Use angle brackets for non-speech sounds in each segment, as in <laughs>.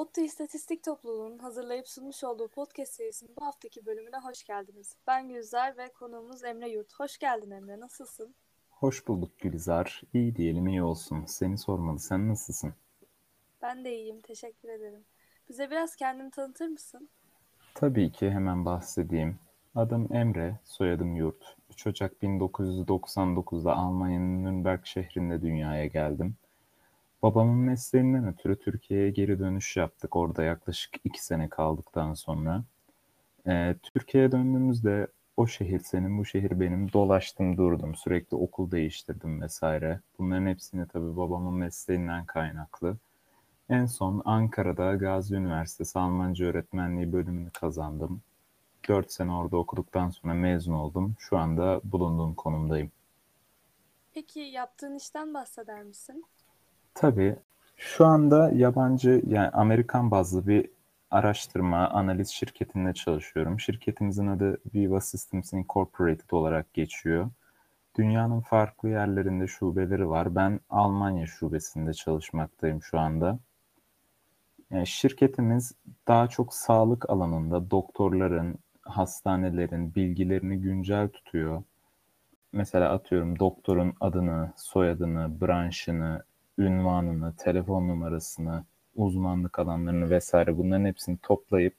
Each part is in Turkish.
ODTÜ İstatistik Topluluğu'nun hazırlayıp sunmuş olduğu podcast serisinin bu haftaki bölümüne hoş geldiniz. Ben Gülizar ve konuğumuz Emre Yurt. Hoş geldin Emre, nasılsın? Hoş bulduk Gülizar. İyi diyelim iyi olsun. Seni sormalı. Sen nasılsın? Ben de iyiyim, teşekkür ederim. Bize biraz kendini tanıtır mısın? Tabii ki hemen bahsedeyim. Adım Emre, soyadım Yurt. 3 Ocak 1999'da Almanya'nın Nürnberg şehrinde dünyaya geldim. Babamın mesleğinden ötürü Türkiye'ye geri dönüş yaptık. Orada yaklaşık 2 sene kaldıktan sonra. Ee, Türkiye'ye döndüğümüzde o şehir senin, bu şehir benim. Dolaştım durdum, sürekli okul değiştirdim vesaire. Bunların hepsini tabii babamın mesleğinden kaynaklı. En son Ankara'da Gazi Üniversitesi Almanca Öğretmenliği bölümünü kazandım. 4 sene orada okuduktan sonra mezun oldum. Şu anda bulunduğum konumdayım. Peki yaptığın işten bahseder misin? Tabii. Şu anda yabancı yani Amerikan bazlı bir araştırma analiz şirketinde çalışıyorum. Şirketimizin adı Viva Systems Incorporated olarak geçiyor. Dünyanın farklı yerlerinde şubeleri var. Ben Almanya şubesinde çalışmaktayım şu anda. Yani şirketimiz daha çok sağlık alanında doktorların, hastanelerin bilgilerini güncel tutuyor. Mesela atıyorum doktorun adını, soyadını, branşını, ünvanını, telefon numarasını, uzmanlık alanlarını vesaire bunların hepsini toplayıp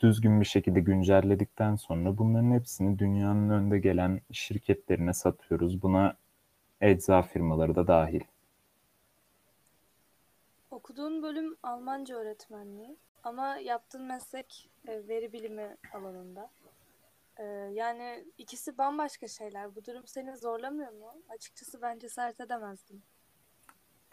düzgün bir şekilde güncelledikten sonra bunların hepsini dünyanın önde gelen şirketlerine satıyoruz. Buna ecza firmaları da dahil. Okuduğun bölüm Almanca öğretmenliği ama yaptığın meslek e, veri bilimi alanında. E, yani ikisi bambaşka şeyler. Bu durum seni zorlamıyor mu? Açıkçası ben cesaret edemezdim.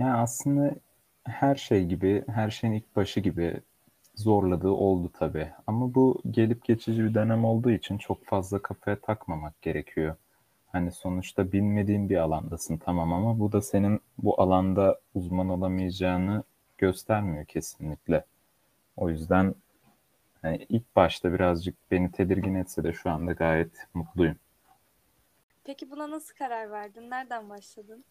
Yani aslında her şey gibi, her şeyin ilk başı gibi zorladığı oldu tabii. Ama bu gelip geçici bir dönem olduğu için çok fazla kafaya takmamak gerekiyor. Hani sonuçta bilmediğin bir alandasın tamam ama bu da senin bu alanda uzman olamayacağını göstermiyor kesinlikle. O yüzden hani ilk başta birazcık beni tedirgin etse de şu anda gayet mutluyum. Peki buna nasıl karar verdin? Nereden başladın?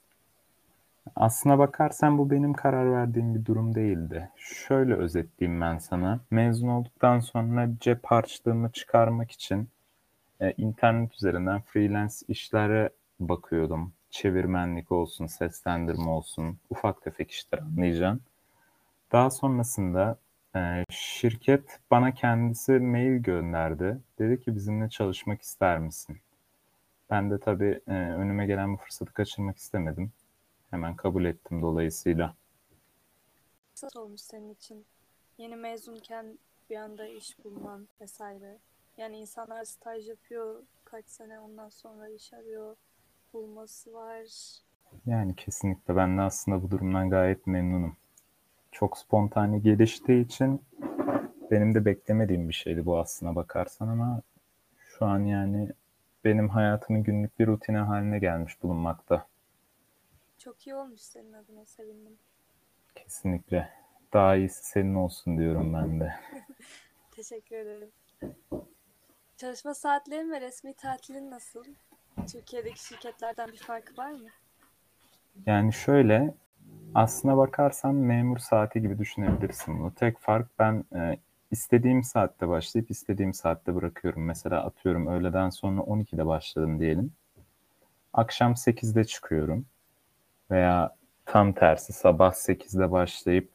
Aslına bakarsan bu benim karar verdiğim bir durum değildi. Şöyle özetleyeyim ben sana. Mezun olduktan sonra cep harçlığımı çıkarmak için e, internet üzerinden freelance işlere bakıyordum. Çevirmenlik olsun, seslendirme olsun, ufak tefek işler anlayacağım. Daha sonrasında e, şirket bana kendisi mail gönderdi. Dedi ki bizimle çalışmak ister misin? Ben de tabii e, önüme gelen bu fırsatı kaçırmak istemedim. Hemen kabul ettim dolayısıyla. Nasıl olmuş senin için? Yeni mezunken bir anda iş bulman vesaire. Yani insanlar staj yapıyor kaç sene ondan sonra iş arıyor. Bulması var. Yani kesinlikle ben de aslında bu durumdan gayet memnunum. Çok spontane geliştiği için benim de beklemediğim bir şeydi bu aslına bakarsan ama şu an yani benim hayatımın günlük bir rutine haline gelmiş bulunmakta. Çok iyi olmuş senin adına sevindim. Kesinlikle. Daha iyisi senin olsun diyorum ben de. <laughs> Teşekkür ederim. Çalışma saatlerin ve resmi tatilin nasıl? Türkiye'deki şirketlerden bir farkı var mı? Yani şöyle aslına bakarsan memur saati gibi düşünebilirsin bunu. Tek fark ben e, istediğim saatte başlayıp istediğim saatte bırakıyorum. Mesela atıyorum öğleden sonra 12'de başladım diyelim. Akşam 8'de çıkıyorum. Veya tam tersi sabah 8'de başlayıp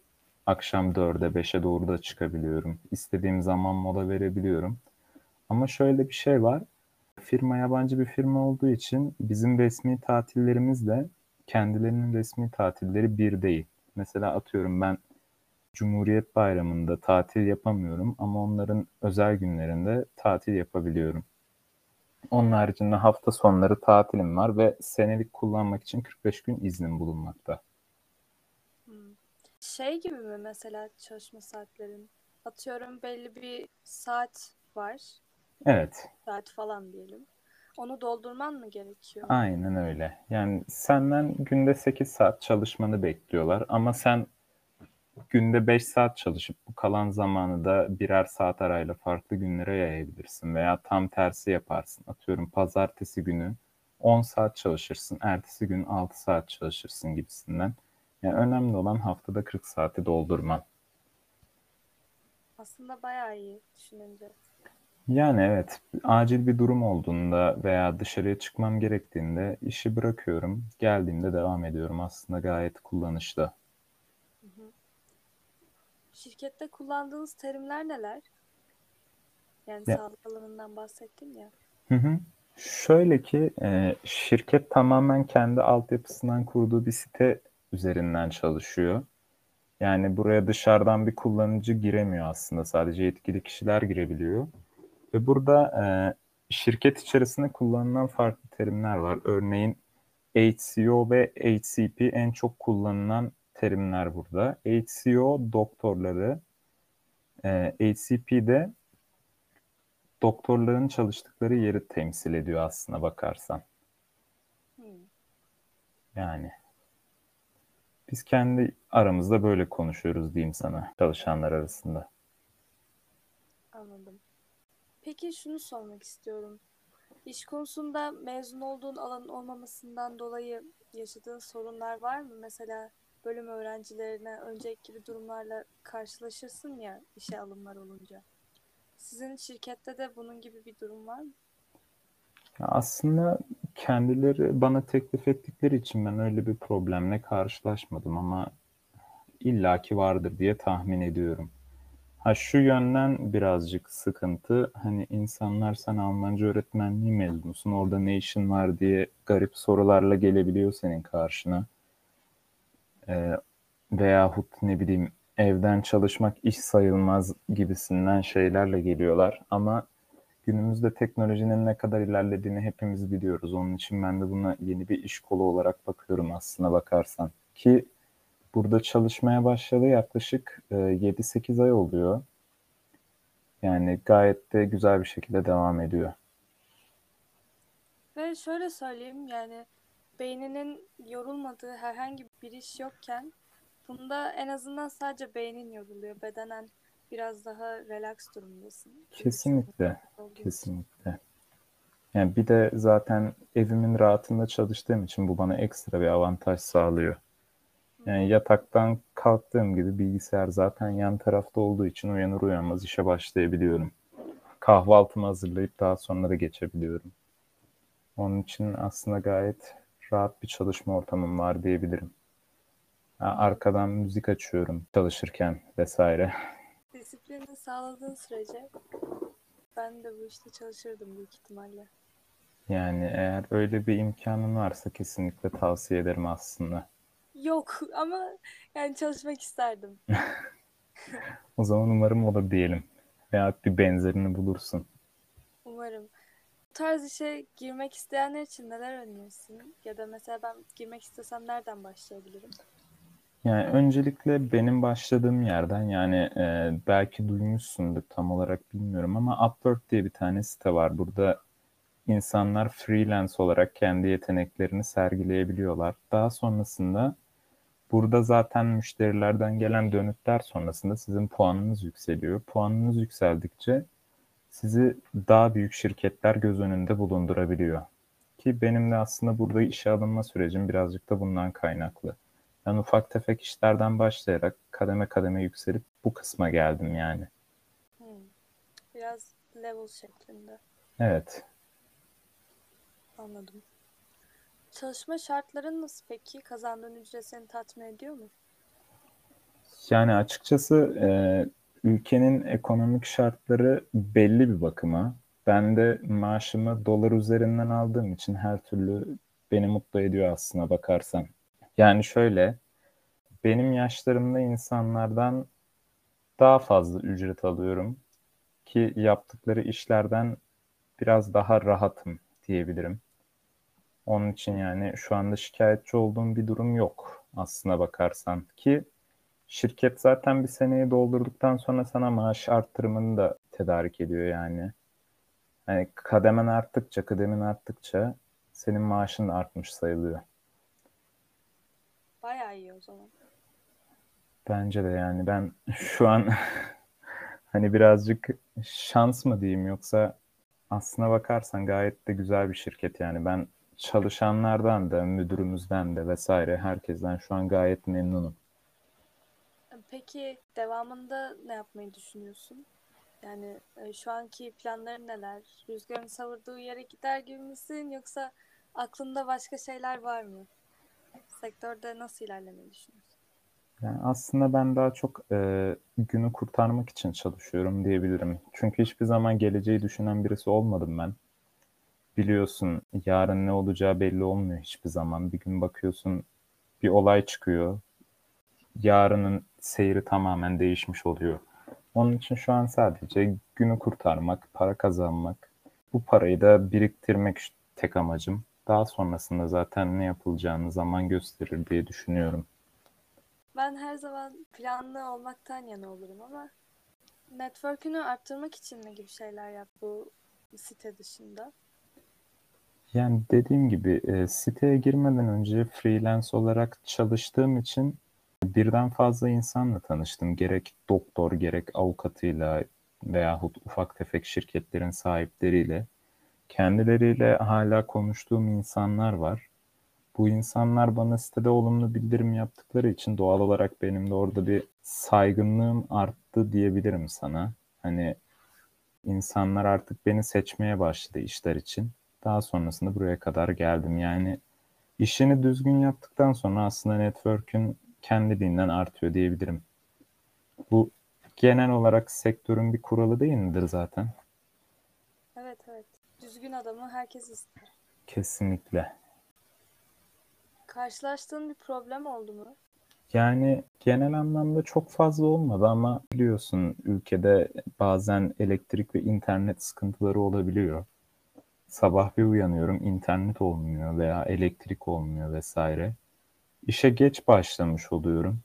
akşam 4'e 5'e doğru da çıkabiliyorum. İstediğim zaman mola verebiliyorum. Ama şöyle bir şey var. Firma yabancı bir firma olduğu için bizim resmi tatillerimizle kendilerinin resmi tatilleri bir değil. Mesela atıyorum ben Cumhuriyet Bayramı'nda tatil yapamıyorum ama onların özel günlerinde tatil yapabiliyorum. Onun haricinde hafta sonları tatilim var ve senelik kullanmak için 45 gün iznim bulunmakta. Hmm. Şey gibi mi mesela çalışma saatlerin? Atıyorum belli bir saat var. Evet. Saat falan diyelim. Onu doldurman mı gerekiyor? Aynen öyle. Yani senden günde 8 saat çalışmanı bekliyorlar ama sen günde 5 saat çalışıp bu kalan zamanı da birer saat arayla farklı günlere yayabilirsin veya tam tersi yaparsın. Atıyorum pazartesi günü 10 saat çalışırsın, ertesi gün 6 saat çalışırsın gibisinden. Yani önemli olan haftada 40 saati doldurman. Aslında bayağı iyi düşününce. Yani evet, acil bir durum olduğunda veya dışarıya çıkmam gerektiğinde işi bırakıyorum. Geldiğimde devam ediyorum. Aslında gayet kullanışlı. Şirkette kullandığınız terimler neler? Yani Ya- sağlık alanından bahsettin ya. Hı hı. Şöyle ki e, şirket tamamen kendi altyapısından kurduğu bir site üzerinden çalışıyor. Yani buraya dışarıdan bir kullanıcı giremiyor aslında. Sadece yetkili kişiler girebiliyor. Ve burada e, şirket içerisinde kullanılan farklı terimler var. Örneğin HCO ve HCP en çok kullanılan terimler burada. HCO doktorları, e, HCP de doktorların çalıştıkları yeri temsil ediyor aslına bakarsan. Hmm. Yani biz kendi aramızda böyle konuşuyoruz diyeyim sana çalışanlar arasında. Anladım. Peki şunu sormak istiyorum. İş konusunda mezun olduğun alanın olmamasından dolayı yaşadığın sorunlar var mı? Mesela bölüm öğrencilerine önceki gibi durumlarla karşılaşırsın ya işe alımlar olunca. Sizin şirkette de bunun gibi bir durum var mı? Aslında kendileri bana teklif ettikleri için ben öyle bir problemle karşılaşmadım ama illaki vardır diye tahmin ediyorum. Ha şu yönden birazcık sıkıntı. Hani insanlar sen Almanca öğretmenliği mezunusun. Orada ne işin var diye garip sorularla gelebiliyor senin karşına. Ee, veyahut ne bileyim evden çalışmak iş sayılmaz gibisinden şeylerle geliyorlar. Ama günümüzde teknolojinin ne kadar ilerlediğini hepimiz biliyoruz. Onun için ben de buna yeni bir iş kolu olarak bakıyorum aslına bakarsan. Ki burada çalışmaya başladı yaklaşık e, 7-8 ay oluyor. Yani gayet de güzel bir şekilde devam ediyor. Ve şöyle söyleyeyim yani beyninin yorulmadığı herhangi bir iş yokken bunda en azından sadece beynin yoruluyor. Bedenen biraz daha relax durumdasın. Kesinlikle, kesinlikle. Yani bir de zaten evimin rahatında çalıştığım için bu bana ekstra bir avantaj sağlıyor. Yani yataktan kalktığım gibi bilgisayar zaten yan tarafta olduğu için uyanır uyanmaz işe başlayabiliyorum. Kahvaltımı hazırlayıp daha sonra da geçebiliyorum. Onun için aslında gayet rahat bir çalışma ortamım var diyebilirim. Arkadan müzik açıyorum çalışırken vesaire. Disiplini sağladığın sürece ben de bu işte çalışırdım büyük ihtimalle. Yani eğer öyle bir imkanın varsa kesinlikle tavsiye ederim aslında. Yok ama yani çalışmak isterdim. <laughs> O zaman umarım olur diyelim. Veya bir benzerini bulursun. Umarım. Tarz işe girmek isteyenler için neler önerirsin? Ya da mesela ben girmek istesem nereden başlayabilirim? Yani öncelikle benim başladığım yerden yani e, belki duymuşsundur tam olarak bilmiyorum ama Upwork diye bir tane site var. Burada insanlar freelance olarak kendi yeteneklerini sergileyebiliyorlar. Daha sonrasında burada zaten müşterilerden gelen dönütler sonrasında sizin puanınız yükseliyor. Puanınız yükseldikçe sizi daha büyük şirketler göz önünde bulundurabiliyor. Ki benim de aslında burada işe alınma sürecim birazcık da bundan kaynaklı. Ben ufak tefek işlerden başlayarak kademe kademe yükselip bu kısma geldim yani. Hmm. Biraz level şeklinde. Evet. Anladım. Çalışma şartların nasıl peki? Kazandığın ücret seni tatmin ediyor mu? Yani açıkçası e, ülkenin ekonomik şartları belli bir bakıma. Ben de maaşımı dolar üzerinden aldığım için her türlü beni mutlu ediyor aslına bakarsan. Yani şöyle, benim yaşlarımda insanlardan daha fazla ücret alıyorum ki yaptıkları işlerden biraz daha rahatım diyebilirim. Onun için yani şu anda şikayetçi olduğum bir durum yok aslına bakarsan ki şirket zaten bir seneyi doldurduktan sonra sana maaş arttırımını da tedarik ediyor yani. Hani kademen arttıkça, kıdemin arttıkça senin maaşın da artmış sayılıyor. Bayağı iyi o zaman. Bence de yani ben şu an <laughs> hani birazcık şans mı diyeyim yoksa aslına bakarsan gayet de güzel bir şirket yani. Ben çalışanlardan da, müdürümüzden de vesaire herkesten şu an gayet memnunum. Peki devamında ne yapmayı düşünüyorsun? Yani e, şu anki planların neler? Rüzgarın savurduğu yere gider gibi misin yoksa aklında başka şeyler var mı? Sektörde nasıl ilerlemeyi düşünüyorsun? Yani aslında ben daha çok e, günü kurtarmak için çalışıyorum diyebilirim. Çünkü hiçbir zaman geleceği düşünen birisi olmadım ben. Biliyorsun yarın ne olacağı belli olmuyor hiçbir zaman. Bir gün bakıyorsun bir olay çıkıyor. Yarının seyri tamamen değişmiş oluyor. Onun için şu an sadece günü kurtarmak, para kazanmak. Bu parayı da biriktirmek tek amacım. Daha sonrasında zaten ne yapılacağını zaman gösterir diye düşünüyorum. Ben her zaman planlı olmaktan yana olurum ama network'ünü arttırmak için ne gibi şeyler yap bu site dışında? Yani dediğim gibi e, siteye girmeden önce freelance olarak çalıştığım için birden fazla insanla tanıştım. Gerek doktor, gerek avukatıyla veyahut ufak tefek şirketlerin sahipleriyle. Kendileriyle hala konuştuğum insanlar var. Bu insanlar bana sitede olumlu bildirim yaptıkları için doğal olarak benim de orada bir saygınlığım arttı diyebilirim sana. Hani insanlar artık beni seçmeye başladı işler için. Daha sonrasında buraya kadar geldim. Yani işini düzgün yaptıktan sonra aslında network'ün kendiliğinden artıyor diyebilirim. Bu genel olarak sektörün bir kuralı değil midir zaten? Evet evet. Düzgün adamı herkes ister. Kesinlikle. Karşılaştığın bir problem oldu mu? Yani genel anlamda çok fazla olmadı ama biliyorsun ülkede bazen elektrik ve internet sıkıntıları olabiliyor. Sabah bir uyanıyorum internet olmuyor veya elektrik olmuyor vesaire. İşe geç başlamış oluyorum.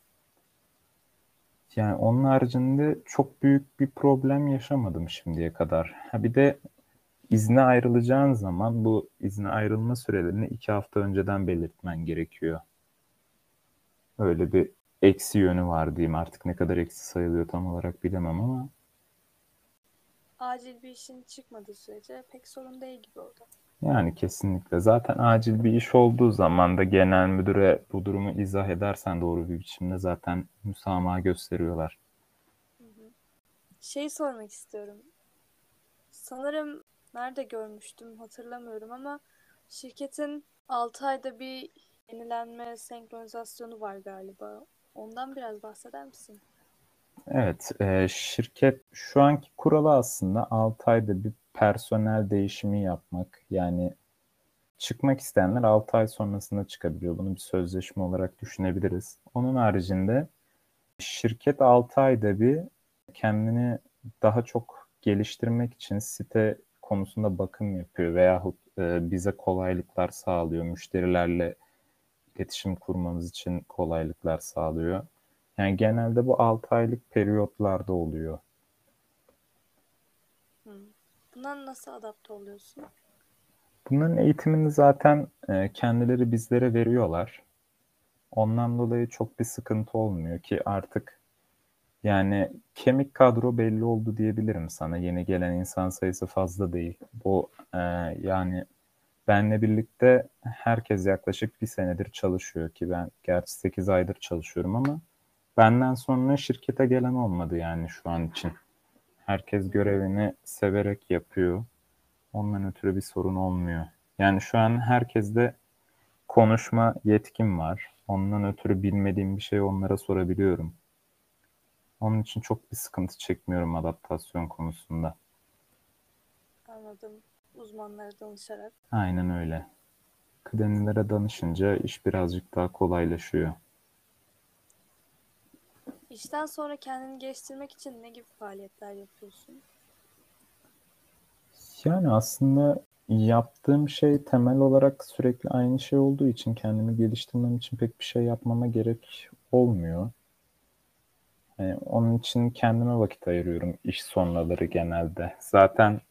Yani onun haricinde çok büyük bir problem yaşamadım şimdiye kadar. Ha bir de izne ayrılacağın zaman bu izne ayrılma sürelerini iki hafta önceden belirtmen gerekiyor. Öyle bir eksi yönü var diyeyim. Artık ne kadar eksi sayılıyor tam olarak bilemem ama. Acil bir işin çıkmadığı sürece pek sorun değil gibi oldu. Yani kesinlikle. Zaten acil bir iş olduğu zaman da genel müdüre bu durumu izah edersen doğru bir biçimde zaten müsamaha gösteriyorlar. Şey sormak istiyorum. Sanırım nerede görmüştüm hatırlamıyorum ama şirketin 6 ayda bir yenilenme senkronizasyonu var galiba. Ondan biraz bahseder misin? Evet, e, şirket şu anki kuralı aslında 6 ayda bir personel değişimi yapmak. Yani çıkmak isteyenler 6 ay sonrasında çıkabiliyor. Bunu bir sözleşme olarak düşünebiliriz. Onun haricinde şirket 6 ayda bir kendini daha çok geliştirmek için site konusunda bakım yapıyor veyahut e, bize kolaylıklar sağlıyor. Müşterilerle iletişim kurmamız için kolaylıklar sağlıyor. Yani genelde bu 6 aylık periyotlarda oluyor. Buna nasıl adapte oluyorsun? Bunların eğitimini zaten e, kendileri bizlere veriyorlar. Ondan dolayı çok bir sıkıntı olmuyor ki artık yani kemik kadro belli oldu diyebilirim sana. Yeni gelen insan sayısı fazla değil. Bu e, yani benle birlikte herkes yaklaşık bir senedir çalışıyor ki ben gerçi 8 aydır çalışıyorum ama benden sonra şirkete gelen olmadı yani şu an için. Herkes görevini severek yapıyor. Ondan ötürü bir sorun olmuyor. Yani şu an herkeste konuşma yetkim var. Ondan ötürü bilmediğim bir şey onlara sorabiliyorum. Onun için çok bir sıkıntı çekmiyorum adaptasyon konusunda. Anladım. Uzmanlara danışarak. Aynen öyle. Kıdemlilere danışınca iş birazcık daha kolaylaşıyor. İşten sonra kendini geliştirmek için ne gibi faaliyetler yapıyorsun? Yani aslında yaptığım şey temel olarak sürekli aynı şey olduğu için kendimi geliştirmem için pek bir şey yapmama gerek olmuyor. Yani onun için kendime vakit ayırıyorum iş sonraları genelde. Zaten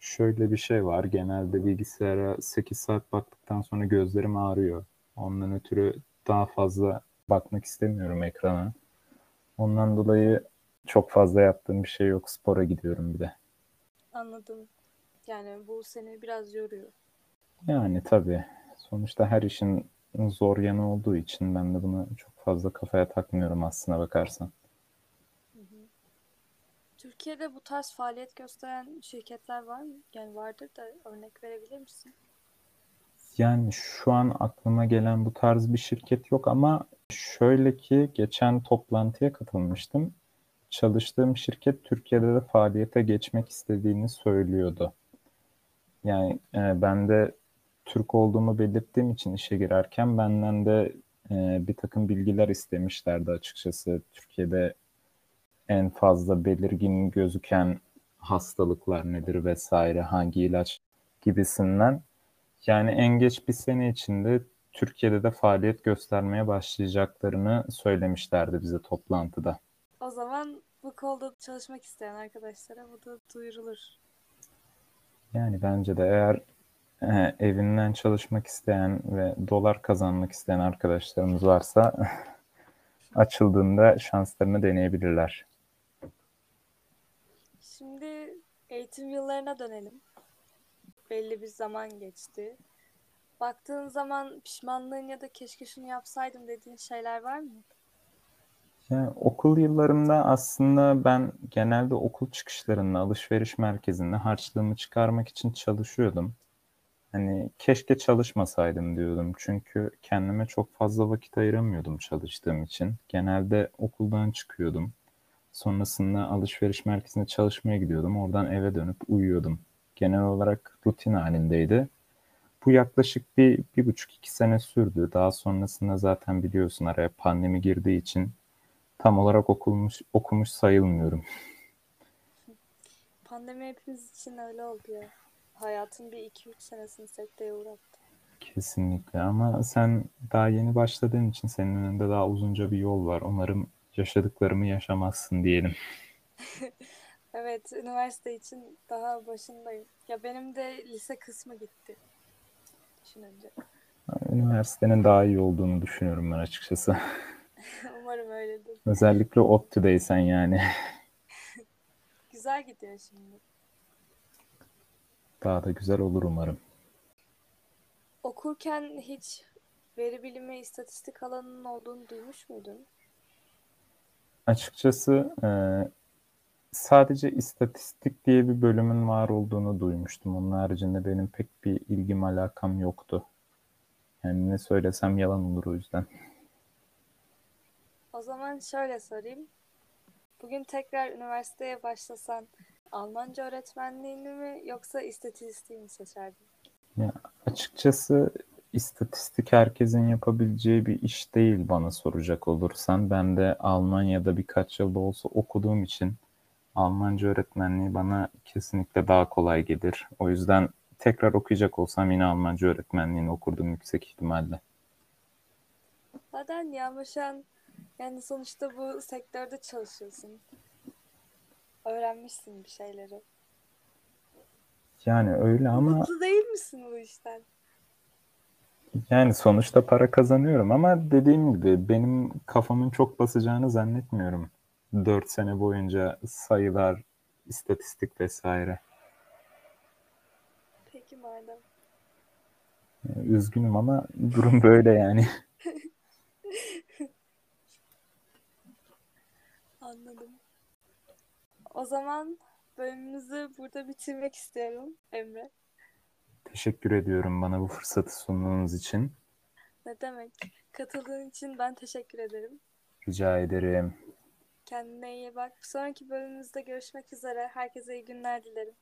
şöyle bir şey var. Genelde bilgisayara 8 saat baktıktan sonra gözlerim ağrıyor. Ondan ötürü daha fazla bakmak istemiyorum ekrana. Ondan dolayı çok fazla yaptığım bir şey yok. Spora gidiyorum bir de. Anladım. Yani bu seni biraz yoruyor. Yani tabii. Sonuçta her işin zor yanı olduğu için ben de bunu çok fazla kafaya takmıyorum aslına bakarsan. Türkiye'de bu tarz faaliyet gösteren şirketler var mı? Yani vardır da örnek verebilir misin? Yani şu an aklıma gelen bu tarz bir şirket yok ama şöyle ki geçen toplantıya katılmıştım. Çalıştığım şirket Türkiye'de de faaliyete geçmek istediğini söylüyordu. Yani e, ben de Türk olduğumu belirttiğim için işe girerken benden de e, bir takım bilgiler istemişlerdi açıkçası. Türkiye'de en fazla belirgin gözüken hastalıklar nedir vesaire, hangi ilaç gibisinden. Yani en geç bir sene içinde Türkiye'de de faaliyet göstermeye başlayacaklarını söylemişlerdi bize toplantıda. O zaman bu kolda çalışmak isteyen arkadaşlara bu da duyurulur. Yani bence de eğer e, evinden çalışmak isteyen ve dolar kazanmak isteyen arkadaşlarımız varsa <laughs> açıldığında şanslarını deneyebilirler. Şimdi eğitim yıllarına dönelim. Belli bir zaman geçti. Baktığın zaman pişmanlığın ya da keşke şunu yapsaydım dediğin şeyler var mı? Yani okul yıllarımda aslında ben genelde okul çıkışlarında alışveriş merkezinde harçlığımı çıkarmak için çalışıyordum. Hani keşke çalışmasaydım diyordum. Çünkü kendime çok fazla vakit ayıramıyordum çalıştığım için. Genelde okuldan çıkıyordum. Sonrasında alışveriş merkezinde çalışmaya gidiyordum. Oradan eve dönüp uyuyordum. Genel olarak rutin halindeydi. Bu yaklaşık bir, bir buçuk iki sene sürdü. Daha sonrasında zaten biliyorsun araya pandemi girdiği için tam olarak okulmuş, okumuş sayılmıyorum. <laughs> Pandemi hepimiz için öyle oldu ya. Hayatın bir iki üç senesini sekteye uğrattı. Kesinlikle ama sen daha yeni başladığın için senin önünde daha uzunca bir yol var. Umarım yaşadıklarımı yaşamazsın diyelim. <laughs> Evet, üniversite için daha başındayım. Ya benim de lise kısmı gitti. Düşününce. Üniversitenin daha iyi olduğunu düşünüyorum ben açıkçası. <laughs> Umarım öyledir. Özellikle ODTÜ'deysen yani. <laughs> Güzel gidiyor şimdi. Daha da güzel olur umarım. Okurken hiç veri bilimi, istatistik alanının olduğunu duymuş muydun? Açıkçası e, sadece istatistik diye bir bölümün var olduğunu duymuştum. Onun haricinde benim pek bir ilgim alakam yoktu. Yani ne söylesem yalan olur o yüzden. O zaman şöyle sorayım. Bugün tekrar üniversiteye başlasan Almanca öğretmenliğini mi yoksa istatistiği mi seçerdin? Ya açıkçası istatistik herkesin yapabileceği bir iş değil bana soracak olursan. Ben de Almanya'da birkaç yıl da olsa okuduğum için Almanca öğretmenliği bana kesinlikle daha kolay gelir. O yüzden tekrar okuyacak olsam yine Almanca öğretmenliğini okurdum yüksek ihtimalle. Neden ya ama şu an yani sonuçta bu sektörde çalışıyorsun. Öğrenmişsin bir şeyleri. Yani öyle ama Mutlu değil misin bu işten? yani sonuçta para kazanıyorum ama dediğim gibi benim kafamın çok basacağını zannetmiyorum. 4 sene boyunca sayılar, istatistik vesaire. Peki madem. Üzgünüm ama durum böyle yani. <laughs> Anladım. O zaman bölümümüzü burada bitirmek istiyorum Emre. Teşekkür ediyorum bana bu fırsatı sunduğunuz için. Ne demek? Katıldığın için ben teşekkür ederim. Rica ederim. Kendine iyi bak. Sonraki bölümümüzde görüşmek üzere. Herkese iyi günler dilerim.